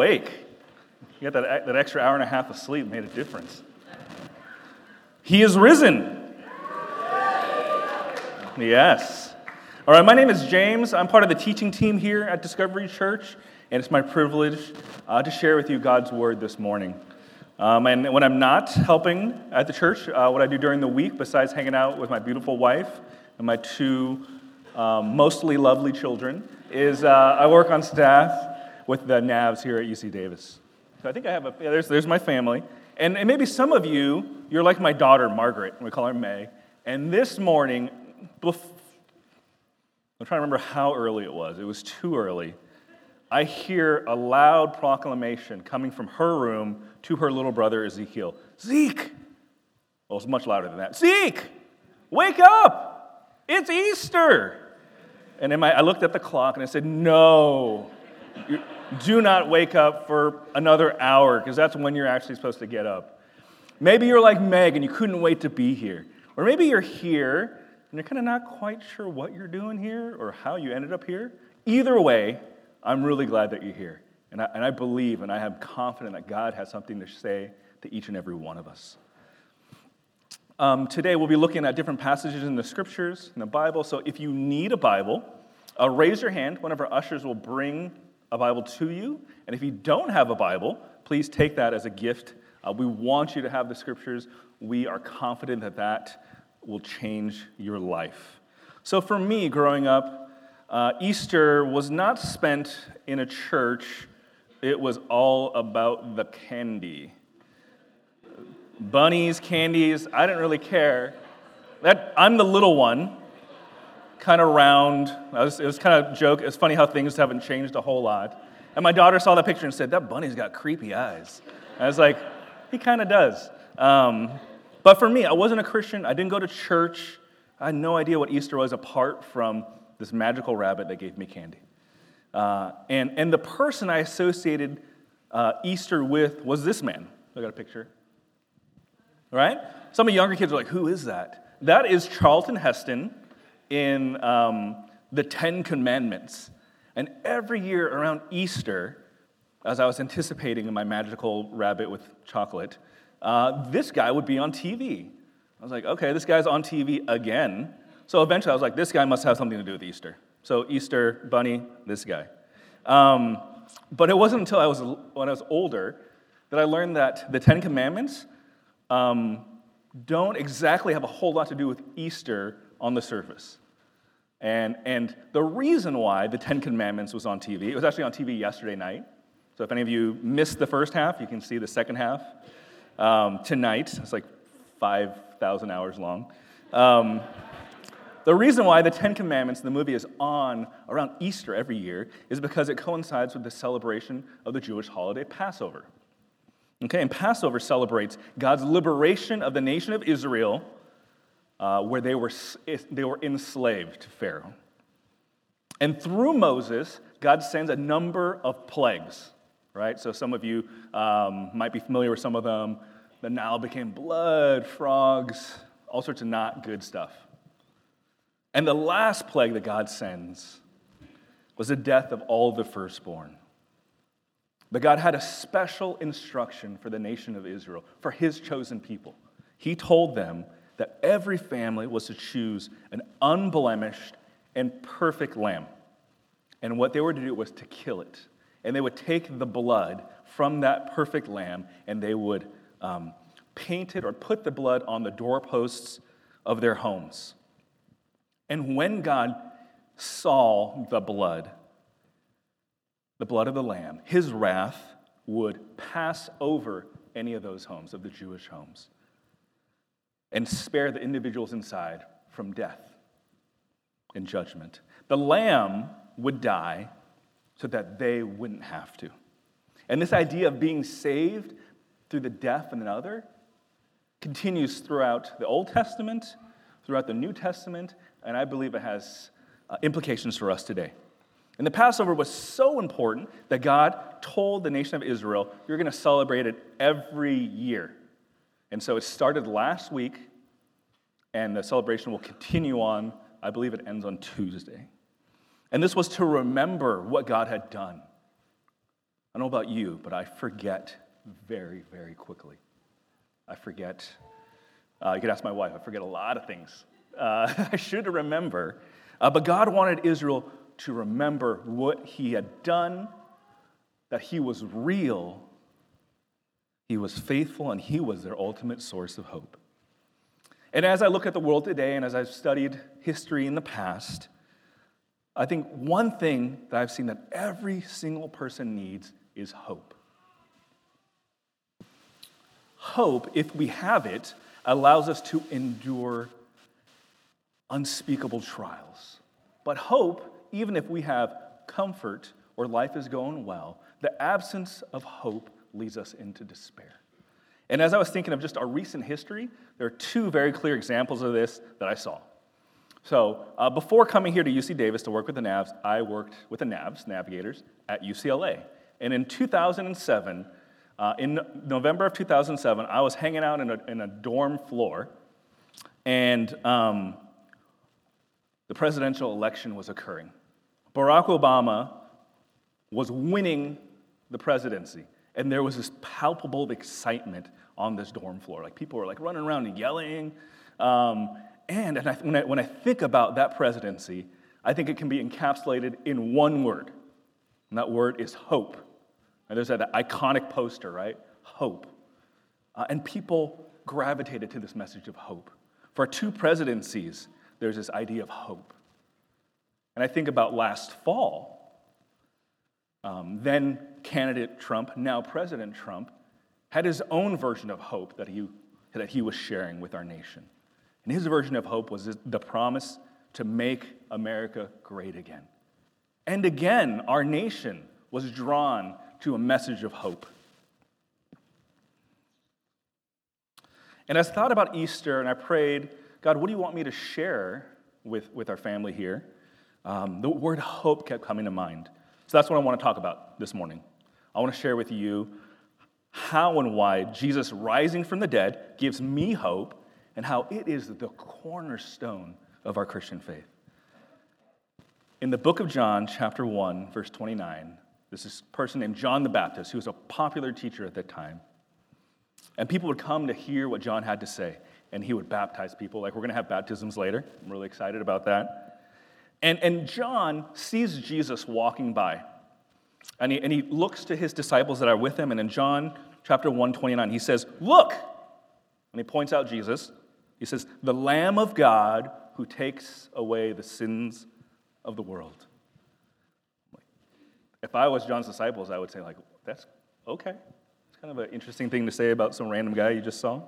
awake. You got that, that extra hour and a half of sleep made a difference. He is risen. Yes. All right, my name is James. I'm part of the teaching team here at Discovery Church, and it's my privilege uh, to share with you God's word this morning. Um, and when I'm not helping at the church, uh, what I do during the week, besides hanging out with my beautiful wife and my two um, mostly lovely children, is uh, I work on staff with the NAVs here at UC Davis. So I think I have a, yeah, there's, there's my family. And, and maybe some of you, you're like my daughter, Margaret, we call her Meg. And this morning, bef- I'm trying to remember how early it was. It was too early. I hear a loud proclamation coming from her room to her little brother Ezekiel Zeke! Well, it's much louder than that. Zeke! Wake up! It's Easter! And my, I looked at the clock and I said, No, do not wake up for another hour because that's when you're actually supposed to get up. Maybe you're like Meg and you couldn't wait to be here. Or maybe you're here and you're kind of not quite sure what you're doing here or how you ended up here. Either way, I'm really glad that you're here. And I, and I believe and I am confident that God has something to say to each and every one of us. Um, today, we'll be looking at different passages in the scriptures, in the Bible. So if you need a Bible, uh, raise your hand. One of our ushers will bring a Bible to you. And if you don't have a Bible, please take that as a gift. Uh, we want you to have the scriptures. We are confident that that will change your life. So for me, growing up, uh, Easter was not spent in a church, it was all about the candy. Bunnies, candies, I didn't really care. That, I'm the little one, kind of round. it was, was kind of joke. It's funny how things haven't changed a whole lot. And my daughter saw that picture and said, That bunny's got creepy eyes. And I was like, He kind of does. Um, but for me, I wasn't a Christian. I didn't go to church. I had no idea what Easter was apart from this magical rabbit that gave me candy. Uh, and, and the person I associated uh, Easter with was this man. I got a picture. Right? Some of the younger kids are like, Who is that? That is Charlton Heston in um, the Ten Commandments. And every year around Easter, as I was anticipating my magical rabbit with chocolate, uh, this guy would be on TV. I was like, okay, this guy's on TV again. So eventually I was like, this guy must have something to do with Easter. So Easter, bunny, this guy. Um, but it wasn't until I was, when I was older that I learned that the Ten Commandments um, don't exactly have a whole lot to do with Easter on the surface. And, and the reason why the Ten Commandments was on TV, it was actually on TV yesterday night. So if any of you missed the first half, you can see the second half um, tonight. It's like 5,000 hours long. Um, the reason why the Ten Commandments, the movie, is on around Easter every year is because it coincides with the celebration of the Jewish holiday Passover. Okay, and Passover celebrates God's liberation of the nation of Israel, uh, where they were, they were enslaved to Pharaoh. And through Moses, God sends a number of plagues, right? So some of you um, might be familiar with some of them. The Nile became blood, frogs, all sorts of not good stuff. And the last plague that God sends was the death of all the firstborn. But God had a special instruction for the nation of Israel, for his chosen people. He told them that every family was to choose an unblemished and perfect lamb. And what they were to do was to kill it. And they would take the blood from that perfect lamb and they would um, paint it or put the blood on the doorposts of their homes. And when God saw the blood, the blood of the lamb, his wrath would pass over any of those homes, of the Jewish homes, and spare the individuals inside from death and judgment. The lamb would die so that they wouldn't have to. And this idea of being saved through the death of another continues throughout the Old Testament, throughout the New Testament, and I believe it has uh, implications for us today. And the Passover was so important that God told the nation of Israel, you're going to celebrate it every year. And so it started last week, and the celebration will continue on. I believe it ends on Tuesday. And this was to remember what God had done. I don't know about you, but I forget very, very quickly. I forget. Uh, you could ask my wife, I forget a lot of things. Uh, I should remember. Uh, but God wanted Israel to remember what He had done, that He was real, He was faithful, and He was their ultimate source of hope. And as I look at the world today and as I've studied history in the past, I think one thing that I've seen that every single person needs is hope. Hope, if we have it, allows us to endure unspeakable trials. But hope, even if we have comfort or life is going well, the absence of hope leads us into despair. And as I was thinking of just our recent history, there are two very clear examples of this that I saw. So, uh, before coming here to UC Davis to work with the Navs, I worked with the Navs, navigators, at UCLA. And in 2007, uh, in November of 2007, I was hanging out in a, in a dorm floor, and um, the presidential election was occurring. Barack Obama was winning the presidency, and there was this palpable excitement on this dorm floor. Like people were like running around and yelling. Um, and, and I, when, I, when I think about that presidency, I think it can be encapsulated in one word, and that word is hope. And there's that, that iconic poster, right? Hope. Uh, and people gravitated to this message of hope. For two presidencies, there's this idea of hope. And I think about last fall, um, then candidate Trump, now President Trump, had his own version of hope that he, that he was sharing with our nation. And his version of hope was the promise to make America great again. And again, our nation was drawn to a message of hope. And as I thought about Easter and I prayed, God, what do you want me to share with, with our family here? Um, the word hope kept coming to mind. So that's what I want to talk about this morning. I want to share with you how and why Jesus rising from the dead gives me hope and how it is the cornerstone of our Christian faith. In the book of John, chapter 1, verse 29, this is a person named John the Baptist, who was a popular teacher at that time. And people would come to hear what John had to say, and he would baptize people. Like, we're going to have baptisms later. I'm really excited about that. And, and John sees Jesus walking by, and he, and he looks to his disciples that are with him. And in John chapter 1, 29, he says, Look! And he points out Jesus. He says, The Lamb of God who takes away the sins of the world. If I was John's disciples, I would say, like, that's okay. It's kind of an interesting thing to say about some random guy you just saw.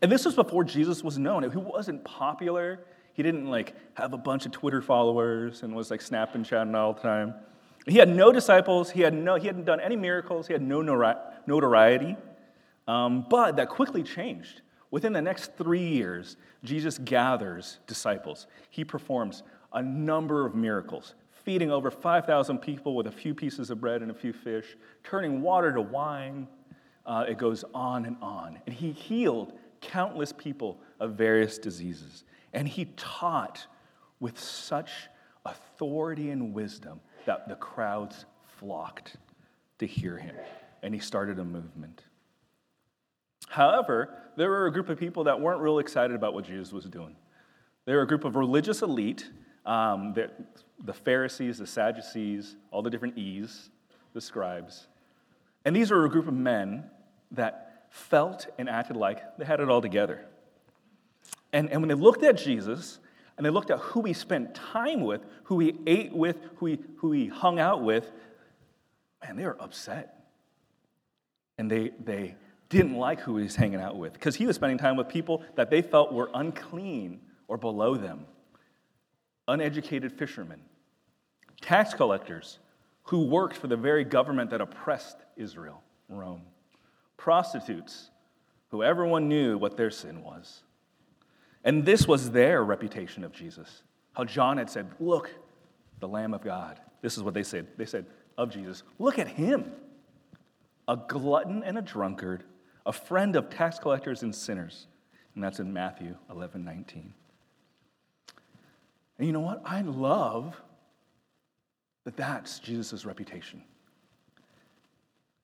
And this was before Jesus was known. He wasn't popular. He didn't like have a bunch of Twitter followers and was like snapping, chatting all the time. He had no disciples. He had no. He hadn't done any miracles. He had no notoriety. Um, but that quickly changed. Within the next three years, Jesus gathers disciples. He performs a number of miracles feeding over 5,000 people with a few pieces of bread and a few fish, turning water to wine. Uh, it goes on and on. And he healed countless people of various diseases. And he taught with such authority and wisdom that the crowds flocked to hear him. And he started a movement. However, there were a group of people that weren't real excited about what Jesus was doing. They were a group of religious elite um, the, the Pharisees, the Sadducees, all the different E's, the scribes. And these were a group of men that felt and acted like they had it all together. And, and when they looked at Jesus, and they looked at who he spent time with, who he ate with, who he, who he hung out with, man, they were upset. And they, they didn't like who he was hanging out with because he was spending time with people that they felt were unclean or below them uneducated fishermen, tax collectors who worked for the very government that oppressed Israel, Rome, prostitutes who everyone knew what their sin was. And this was their reputation of Jesus. How John had said, Look, the Lamb of God. This is what they said. They said of Jesus, Look at him, a glutton and a drunkard, a friend of tax collectors and sinners. And that's in Matthew 11 19. And you know what? I love that that's Jesus' reputation.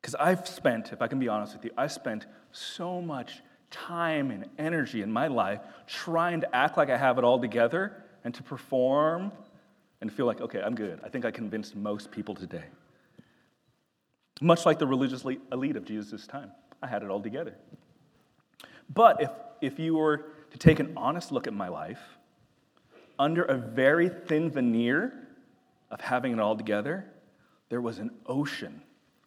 Because I've spent, if I can be honest with you, I spent so much time and energy in my life trying to act like I have it all together and to perform and feel like, okay, I'm good. I think I convinced most people today. Much like the religious elite of Jesus' time, I had it all together. But if, if you were to take an honest look at my life, under a very thin veneer of having it all together, there was an ocean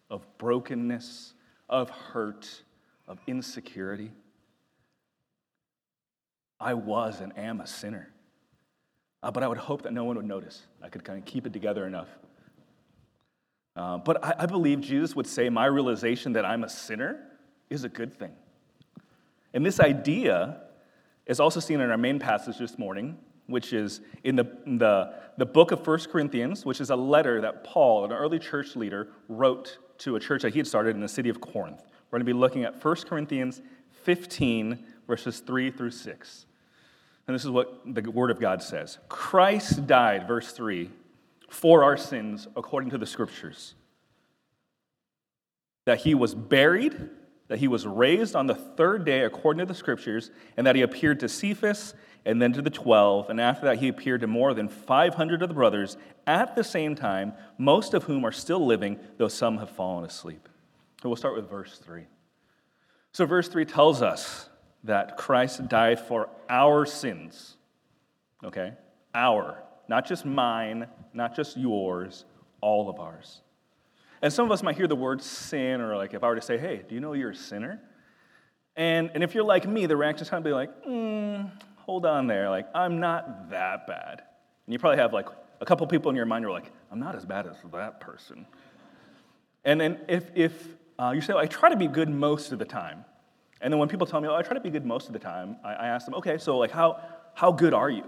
of brokenness, of hurt, of insecurity. I was and am a sinner. Uh, but I would hope that no one would notice. I could kind of keep it together enough. Uh, but I, I believe Jesus would say my realization that I'm a sinner is a good thing. And this idea is also seen in our main passage this morning, which is in the, the, the book of 1 Corinthians, which is a letter that Paul, an early church leader, wrote to a church that he had started in the city of Corinth. We're going to be looking at 1 Corinthians 15, verses 3 through 6. And this is what the Word of God says Christ died, verse 3, for our sins according to the Scriptures. That he was buried, that he was raised on the third day according to the Scriptures, and that he appeared to Cephas and then to the 12. And after that, he appeared to more than 500 of the brothers at the same time, most of whom are still living, though some have fallen asleep. So we'll start with verse 3. So, verse 3 tells us that Christ died for our sins. Okay? Our. Not just mine, not just yours, all of ours. And some of us might hear the word sin, or like if I were to say, hey, do you know you're a sinner? And, and if you're like me, the reaction is kind of be like, mm, hold on there. Like, I'm not that bad. And you probably have like a couple people in your mind who are like, I'm not as bad as that person. And then if, if uh, you say, well, I try to be good most of the time, and then when people tell me, oh, I try to be good most of the time, I, I ask them, okay, so like how, how good are you?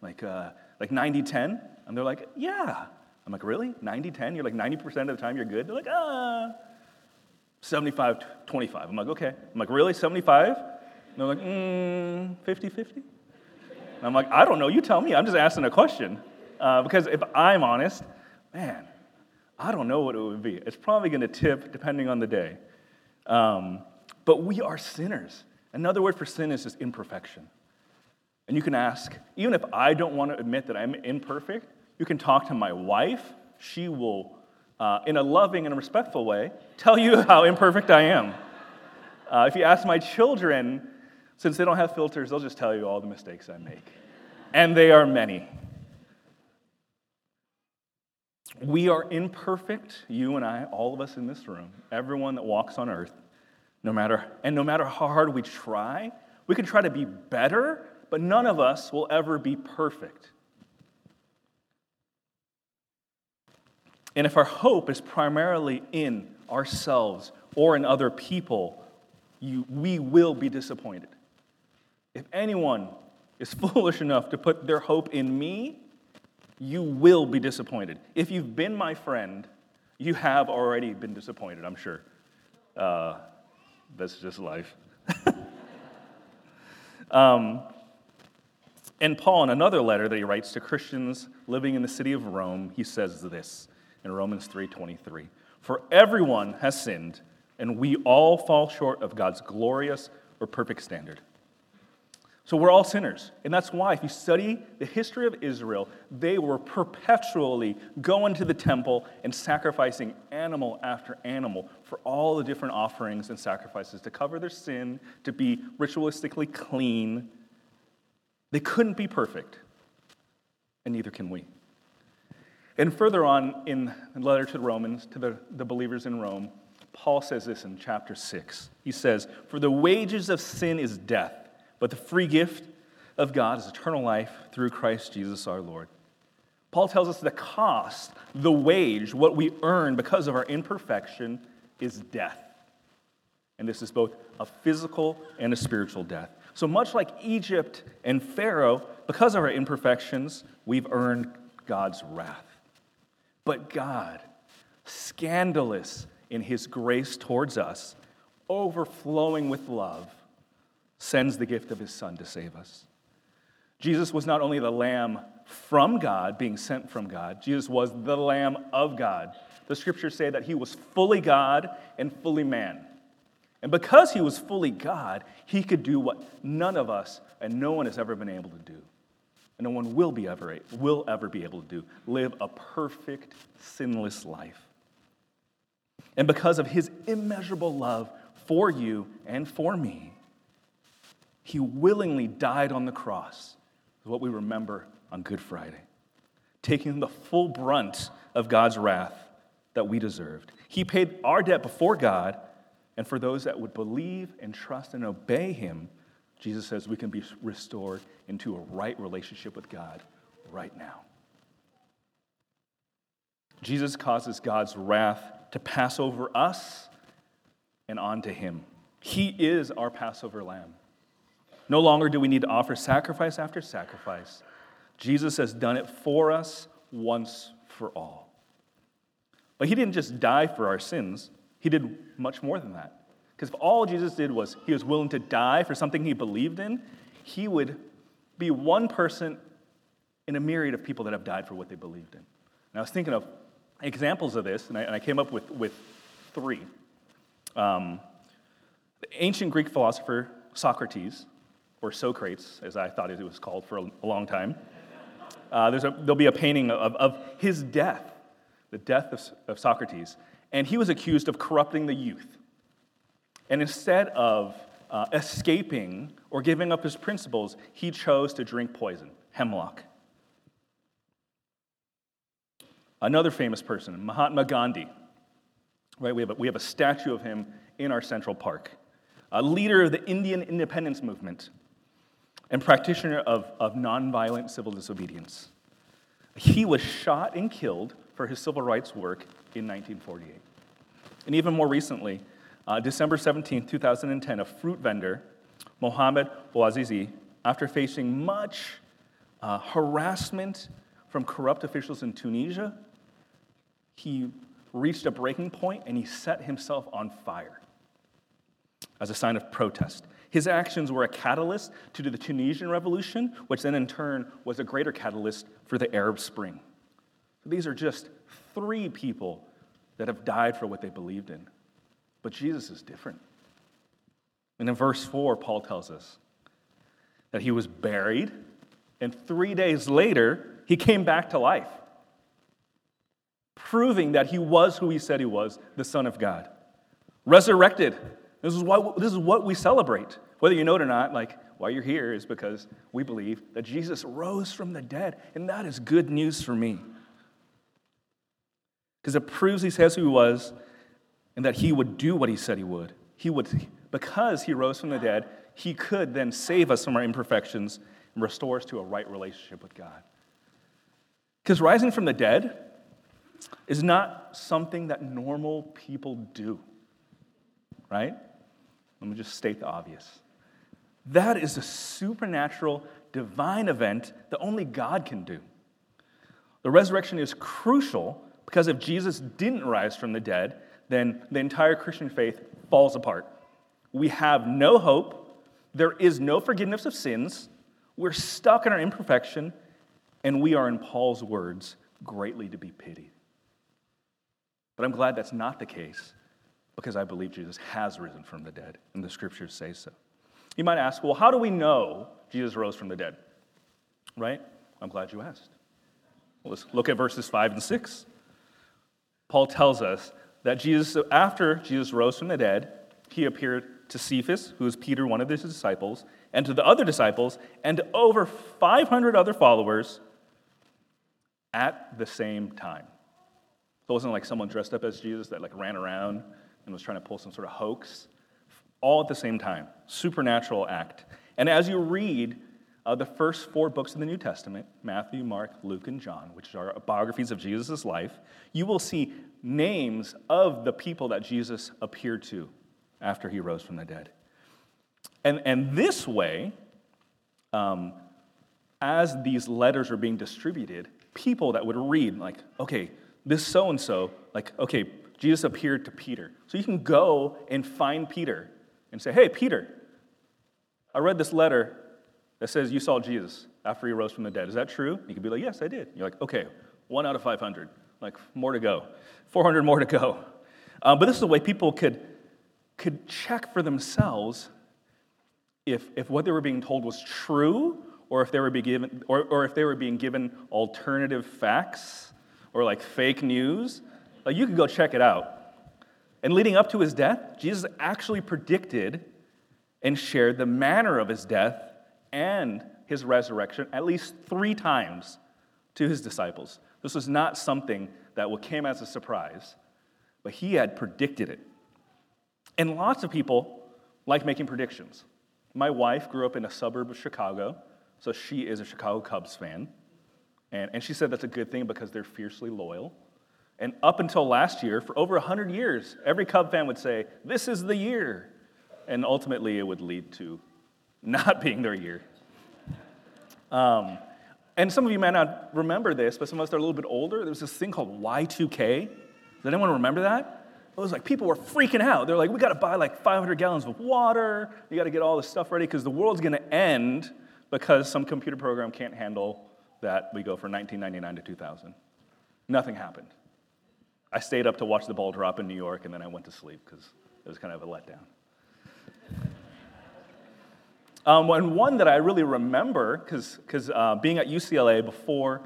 Like, uh, like 90 10? And they're like, yeah. I'm like, really? 90 10? You're like 90% of the time you're good? They're like, ah. 75 25. I'm like, okay. I'm like, really? 75? And they're like, mm, 50 50? And I'm like, I don't know. You tell me. I'm just asking a question. Uh, because if I'm honest, man, I don't know what it would be. It's probably going to tip depending on the day. Um, but we are sinners. Another word for sin is just imperfection. And you can ask, even if I don't want to admit that I'm imperfect, you can talk to my wife. She will, uh, in a loving and respectful way, tell you how imperfect I am. Uh, if you ask my children, since they don't have filters, they'll just tell you all the mistakes I make. And they are many. We are imperfect, you and I, all of us in this room, everyone that walks on earth. No matter, and no matter how hard we try, we can try to be better, but none of us will ever be perfect. And if our hope is primarily in ourselves or in other people, you, we will be disappointed. If anyone is foolish enough to put their hope in me, you will be disappointed. If you've been my friend, you have already been disappointed, I'm sure. Uh, that's just life. um, and Paul, in another letter that he writes to Christians living in the city of Rome, he says this in Romans 3:23. For everyone has sinned, and we all fall short of God's glorious or perfect standard. So we're all sinners. And that's why, if you study the history of Israel, they were perpetually going to the temple and sacrificing animal after animal for all the different offerings and sacrifices to cover their sin, to be ritualistically clean. They couldn't be perfect, and neither can we. And further on in the letter to the Romans, to the, the believers in Rome, Paul says this in chapter 6. He says, For the wages of sin is death but the free gift of God is eternal life through Christ Jesus our Lord. Paul tells us the cost, the wage, what we earn because of our imperfection is death. And this is both a physical and a spiritual death. So much like Egypt and Pharaoh, because of our imperfections, we've earned God's wrath. But God, scandalous in his grace towards us, overflowing with love, sends the gift of his son to save us. Jesus was not only the Lamb from God, being sent from God, Jesus was the Lamb of God. The scriptures say that he was fully God and fully man. And because he was fully God, he could do what none of us and no one has ever been able to do. And no one will, be ever, will ever be able to do live a perfect, sinless life. And because of his immeasurable love for you and for me, he willingly died on the cross, is what we remember on Good Friday, taking the full brunt of God's wrath that we deserved. He paid our debt before God, and for those that would believe and trust and obey him, Jesus says we can be restored into a right relationship with God right now. Jesus causes God's wrath to pass over us and on to him. He is our Passover lamb. No longer do we need to offer sacrifice after sacrifice. Jesus has done it for us once for all. But he didn't just die for our sins, he did much more than that. Because if all Jesus did was he was willing to die for something he believed in, he would be one person in a myriad of people that have died for what they believed in. And I was thinking of examples of this, and I, and I came up with, with three. Um, the ancient Greek philosopher Socrates, or Socrates, as I thought it was called for a, long time, uh, a, there'll be a painting of, of his death, the death of, of Socrates. And he was accused of corrupting the youth. And instead of uh, escaping or giving up his principles, he chose to drink poison, hemlock. Another famous person, Mahatma Gandhi. Right, we have a, we have a statue of him in our Central Park. A leader of the Indian independence movement and practitioner of, of nonviolent civil disobedience. He was shot and killed for his civil rights work in 1948. And even more recently, uh, December 17, 2010, a fruit vendor, Mohamed Bouazizi, after facing much uh, harassment from corrupt officials in Tunisia, he reached a breaking point and he set himself on fire as a sign of protest. His actions were a catalyst to the Tunisian revolution, which then in turn was a greater catalyst for the Arab Spring. These are just three people that have died for what they believed in. But Jesus is different. And in verse 4, Paul tells us that he was buried, and three days later, he came back to life, proving that he was who he said he was the Son of God. Resurrected this is, what, this is what we celebrate. Whether you know it or not, like, why you're here is because we believe that Jesus rose from the dead, and that is good news for me. Because it proves he says who he was and that he would do what he said he would. He would, because he rose from the dead, he could then save us from our imperfections and restore us to a right relationship with God. Because rising from the dead is not something that normal people do, right? Let me just state the obvious. That is a supernatural, divine event that only God can do. The resurrection is crucial because if Jesus didn't rise from the dead, then the entire Christian faith falls apart. We have no hope, there is no forgiveness of sins, we're stuck in our imperfection, and we are, in Paul's words, greatly to be pitied. But I'm glad that's not the case because I believe Jesus has risen from the dead, and the scriptures say so. You might ask, well, how do we know Jesus rose from the dead? Right? I'm glad you asked. Well, let's look at verses 5 and 6. Paul tells us that Jesus, after Jesus rose from the dead, he appeared to Cephas, who was Peter, one of his disciples, and to the other disciples, and to over 500 other followers at the same time. So it wasn't like someone dressed up as Jesus that like ran around and was trying to pull some sort of hoax, all at the same time. Supernatural act. And as you read uh, the first four books of the New Testament Matthew, Mark, Luke, and John, which are biographies of Jesus' life you will see names of the people that Jesus appeared to after he rose from the dead. And, and this way, um, as these letters are being distributed, people that would read, like, okay, this so and so, like, okay, Jesus appeared to Peter. So you can go and find Peter and say, Hey, Peter, I read this letter that says you saw Jesus after he rose from the dead. Is that true? You could be like, yes, I did. You're like, okay, one out of 500. Like, more to go. 400 more to go. Uh, but this is the way people could, could check for themselves if, if what they were being told was true or if they were being given, or, or if they were being given alternative facts or like fake news. You could go check it out. And leading up to his death, Jesus actually predicted and shared the manner of his death and his resurrection at least three times to his disciples. This was not something that came as a surprise, but he had predicted it. And lots of people like making predictions. My wife grew up in a suburb of Chicago, so she is a Chicago Cubs fan. And, and she said that's a good thing because they're fiercely loyal. And up until last year, for over 100 years, every Cub fan would say, This is the year. And ultimately, it would lead to not being their year. Um, and some of you might not remember this, but some of us are a little bit older. There was this thing called Y2K. Does anyone remember that? It was like people were freaking out. They're like, we got to buy like 500 gallons of water. You got to get all this stuff ready because the world's going to end because some computer program can't handle that we go from 1999 to 2000. Nothing happened. I stayed up to watch the ball drop in New York and then I went to sleep because it was kind of a letdown. Um, and one that I really remember, because uh, being at UCLA before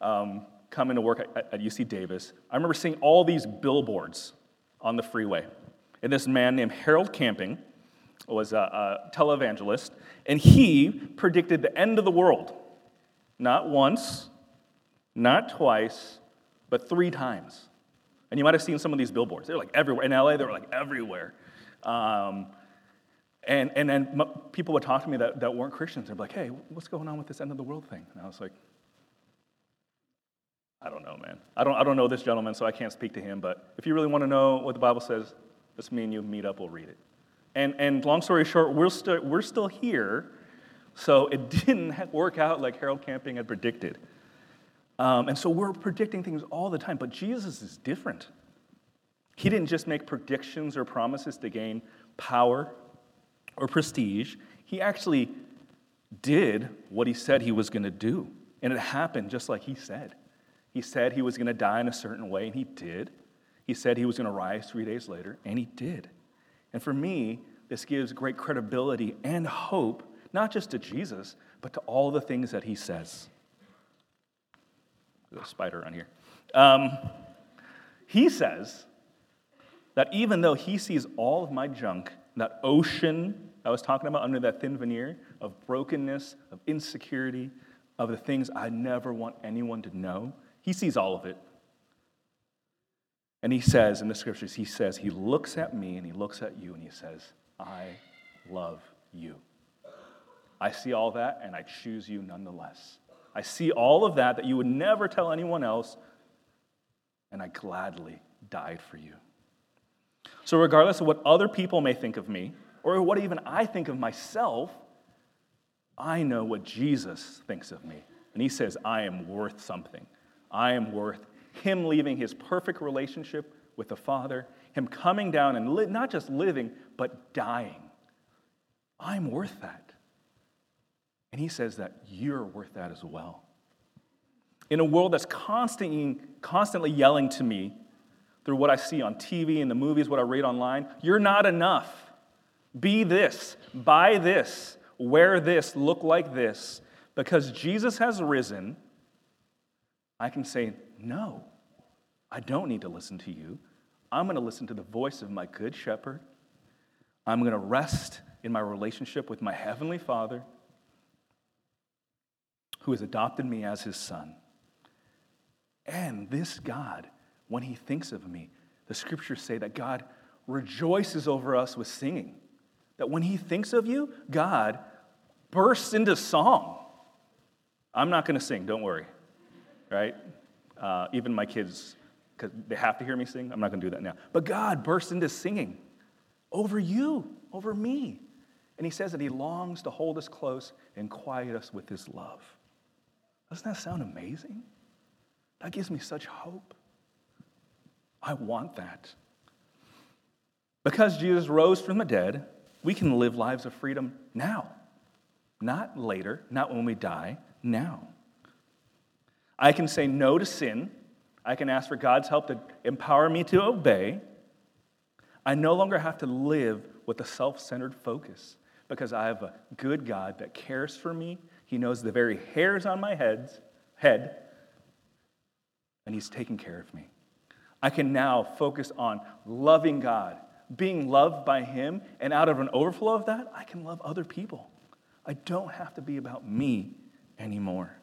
um, coming to work at, at, UC Davis, I remember seeing all these billboards on the freeway. And this man named Harold Camping was a, a televangelist, and he predicted the end of the world. Not once, not twice, but three times. And you might have seen some of these billboards. They're like everywhere. In LA, they were like everywhere. Um, and, and then people would talk to me that, that weren't Christians. They'd be like, hey, what's going on with this end of the world thing? And I was like, I don't know, man. I don't, I don't know this gentleman, so I can't speak to him. But if you really want to know what the Bible says, let's me and you meet up, we'll read it. And, and long story short, we're, still we're still here, so it didn't work out like Harold Camping had predicted. Um, and so we're predicting things all the time, but Jesus is different. He didn't just make predictions or promises to gain power or prestige. He actually did what he said he was going to do. And it happened just like he said. He said he was going to die in a certain way, and he did. He said he was going to rise three days later, and he did. And for me, this gives great credibility and hope, not just to Jesus, but to all the things that he says. A spider on here. Um, he says that even though he sees all of my junk that ocean I was talking about under that thin veneer of brokenness, of insecurity, of the things I never want anyone to know. He sees all of it. And he says in the scriptures, he says, he looks at me and he looks at you and he says, I love you. I see all that and I choose you nonetheless. I see all of that that you would never tell anyone else, and I gladly died for you. So, regardless of what other people may think of me, or what even I think of myself, I know what Jesus thinks of me. And he says, I am worth something. I am worth him leaving his perfect relationship with the Father, him coming down and li- not just living, but dying. I'm worth that. And he says that you're worth that as well. In a world that's constantly, constantly yelling to me through what I see on TV and the movies, what I read online, you're not enough. Be this, buy this, wear this, look like this. Because Jesus has risen, I can say, No, I don't need to listen to you. I'm going to listen to the voice of my good shepherd. I'm going to rest in my relationship with my heavenly Father who has adopted me as his son. And this God when he thinks of me. The scriptures say that God rejoices over us with singing. That when he thinks of you, God bursts into song. I'm not going to sing, don't worry. Right? Uh, even my kids, because they have to hear me sing, I'm not going to do that now. But God bursts into singing over you, over me. And he says that he longs to hold us close and quiet us with his love. Doesn't that sound amazing? That gives me such hope. I want that. Because Jesus rose from the dead, we can live lives of freedom now. Not later, not when we die, now. I can say no to sin. I can ask for God's help to empower me to obey. I no longer have to live with a self centered focus because I have a good God that cares for me. He knows the very hairs on my heads, head, and He's taking care of me. I can now focus on loving God, being loved by Him, and out of an overflow of that, I can love other people. I don't have to be about me anymore.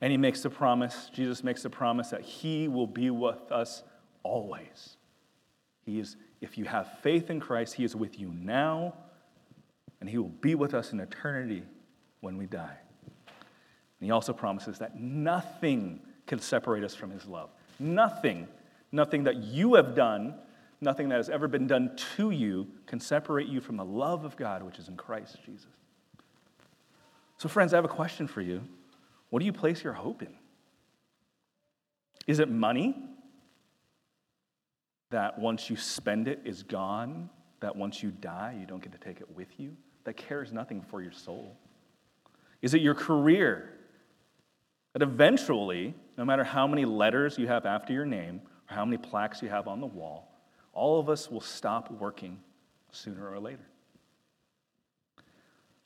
And he makes the promise, Jesus makes the promise that he will be with us always. He is, if you have faith in Christ, he is with you now, and he will be with us in eternity when we die. And he also promises that nothing can separate us from his love. Nothing, nothing that you have done, nothing that has ever been done to you can separate you from the love of God which is in Christ Jesus. So, friends, I have a question for you. What do you place your hope in? Is it money that once you spend it is gone, that once you die, you don't get to take it with you, that cares nothing for your soul? Is it your career that eventually, no matter how many letters you have after your name or how many plaques you have on the wall, all of us will stop working sooner or later?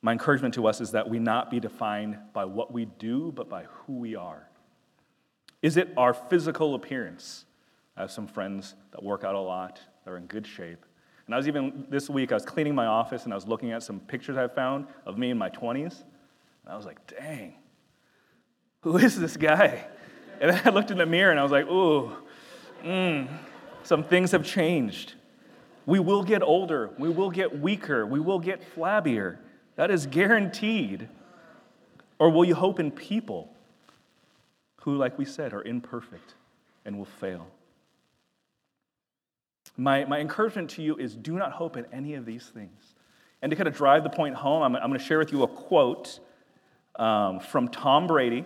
My encouragement to us is that we not be defined by what we do, but by who we are. Is it our physical appearance? I have some friends that work out a lot, that are in good shape. And I was even, this week, I was cleaning my office and I was looking at some pictures I found of me in my 20s. And I was like, dang, who is this guy? And then I looked in the mirror and I was like, ooh, mm, some things have changed. We will get older, we will get weaker, we will get flabbier. That is guaranteed. Or will you hope in people who, like we said, are imperfect and will fail? My, my encouragement to you is do not hope in any of these things. And to kind of drive the point home, I'm, I'm going to share with you a quote um, from Tom Brady,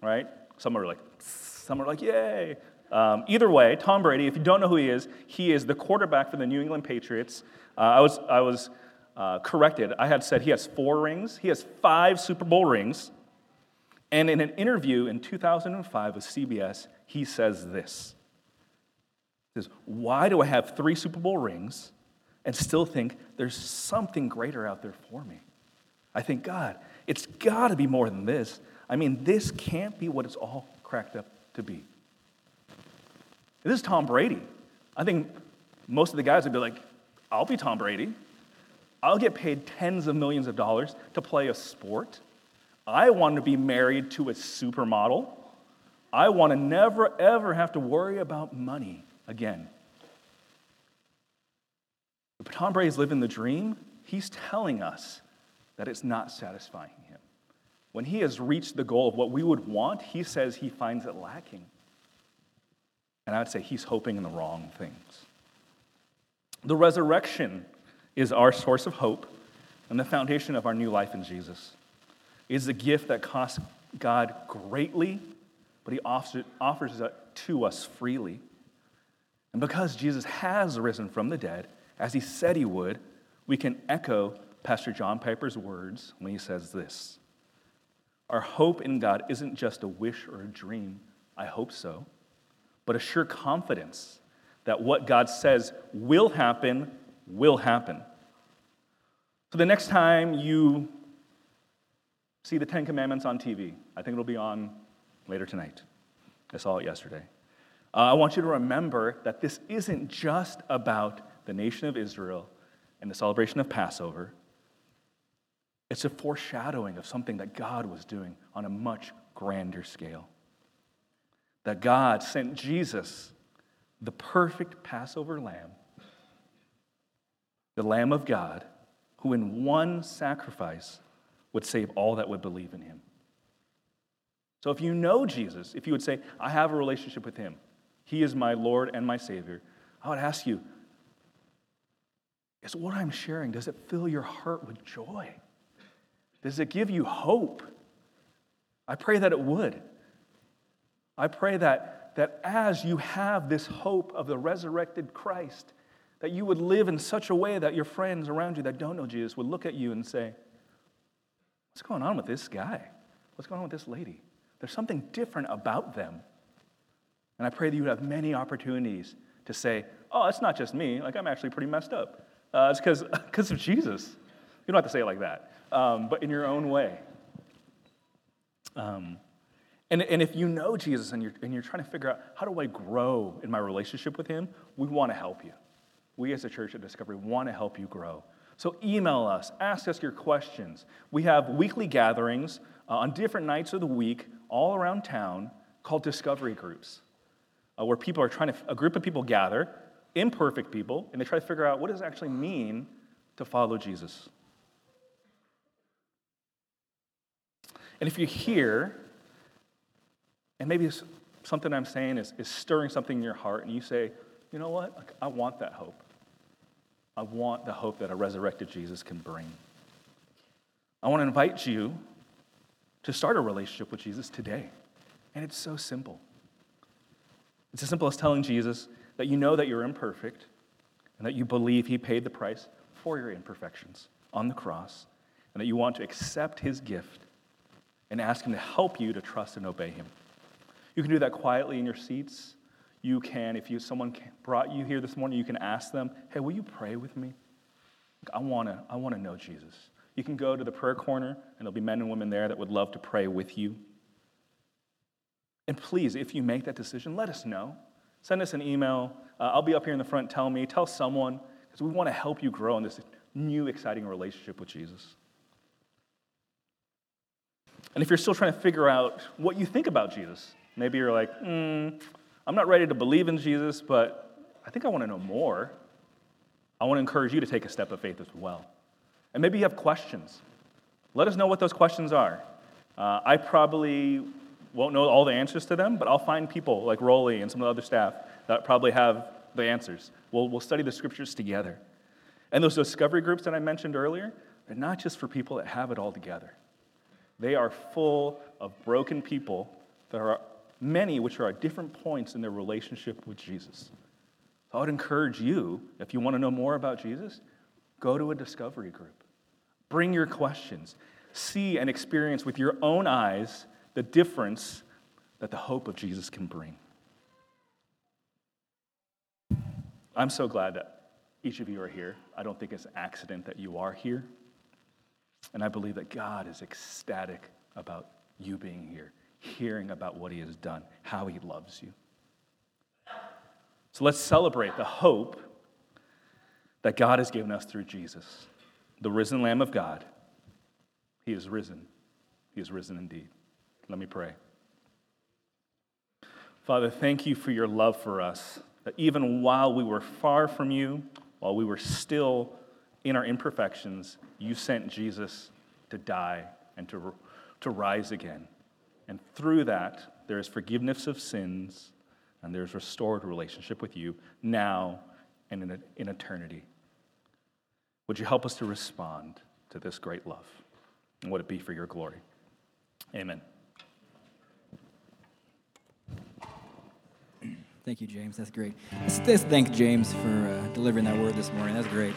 right? Some are like, some are like, yay. Um, either way, Tom Brady, if you don't know who he is, he is the quarterback for the New England Patriots. Uh, I was, I was uh, corrected. I had said he has four rings. He has five Super Bowl rings. And in an interview in 2005 with CBS, he says this. He says, Why do I have three Super Bowl rings and still think there's something greater out there for me? I think, God, it's got to be more than this. I mean, this can't be what it's all cracked up to be. This is Tom Brady. I think most of the guys would be like, I'll be Tom Brady. I'll get paid tens of millions of dollars to play a sport. I want to be married to a supermodel. I want to never, ever have to worry about money again. But Tom Brady's living the dream. He's telling us that it's not satisfying him. When he has reached the goal of what we would want, he says he finds it lacking. And I would say he's hoping in the wrong things. The resurrection is our source of hope and the foundation of our new life in Jesus. It is a gift that costs God greatly, but He offers it to us freely. And because Jesus has risen from the dead, as He said He would, we can echo Pastor John Piper's words when he says this Our hope in God isn't just a wish or a dream, I hope so, but a sure confidence that what God says will happen will happen. So the next time you see the Ten Commandments on TV, I think it'll be on later tonight. I saw it yesterday. Uh, I want you to remember that this isn't just about the nation of Israel and the celebration of Passover. It's a foreshadowing of something that God was doing on a much grander scale. That God sent Jesus, the perfect Passover lamb, the Lamb of God, who in one sacrifice would save all that would believe in him. So if you know Jesus, if you would say, I have a relationship with him, he is my Lord and my Savior, I would ask you, is what I'm sharing, does it fill your heart with joy? Does it give you hope? I pray that it would. I pray that, that as you have this hope of the resurrected Christ, that you would live in such a way that your friends around you that don't know Jesus would look at you and say, What's going on with this guy? What's going on with this lady? There's something different about them. And I pray that you would have many opportunities to say, Oh, it's not just me. Like, I'm actually pretty messed up. Uh, it's because of Jesus. You don't have to say it like that, um, but in your own way. Um, and, and if you know Jesus and you're, and you're trying to figure out how do I grow in my relationship with him, we want to help you. We as a church at Discovery want to help you grow. So email us, ask us your questions. We have weekly gatherings uh, on different nights of the week all around town called discovery groups, uh, where people are trying to, a group of people gather, imperfect people, and they try to figure out what does it actually mean to follow Jesus. And if you're here, and maybe something I'm saying is, is stirring something in your heart, and you say, you know what? I want that hope. I want the hope that a resurrected Jesus can bring. I want to invite you to start a relationship with Jesus today. And it's so simple. It's as simple as telling Jesus that you know that you're imperfect and that you believe he paid the price for your imperfections on the cross and that you want to accept his gift and ask him to help you to trust and obey him. You can do that quietly in your seats you can, if you, someone brought you here this morning, you can ask them, hey, will you pray with me? I want to I wanna know Jesus. You can go to the prayer corner, and there'll be men and women there that would love to pray with you. And please, if you make that decision, let us know. Send us an email. Uh, I'll be up here in the front. Tell me, tell someone, because we want to help you grow in this new, exciting relationship with Jesus. And if you're still trying to figure out what you think about Jesus, maybe you're like, hmm, I'm not ready to believe in Jesus, but I think I want to know more. I want to encourage you to take a step of faith as well. And maybe you have questions. Let us know what those questions are. Uh, I probably won't know all the answers to them, but I'll find people like Rolly and some of the other staff that probably have the answers. We'll, we'll study the scriptures together. And those discovery groups that I mentioned earlier, they're not just for people that have it all together. They are full of broken people that are many which are at different points in their relationship with Jesus. I would encourage you, if you want to know more about Jesus, go to a discovery group. Bring your questions. See and experience with your own eyes the difference that the hope of Jesus can bring. I'm so glad that each of you are here. I don't think it's an accident that you are here. And I believe that God is ecstatic about you being here hearing about what he has done, how he loves you. So let's celebrate the hope that God has given us through Jesus, the risen Lamb of God. He is risen. He is risen indeed. Let me pray. Father, thank you for your love for us, that even while we were far from you, while we were still in our imperfections, you sent Jesus to die and to, to rise again. And through that, there is forgiveness of sins and there's restored relationship with you now and in, in eternity. Would you help us to respond to this great love? And would it be for your glory? Amen. Thank you, James. That's great. Let's, let's thank James for uh, delivering that word this morning. That's great.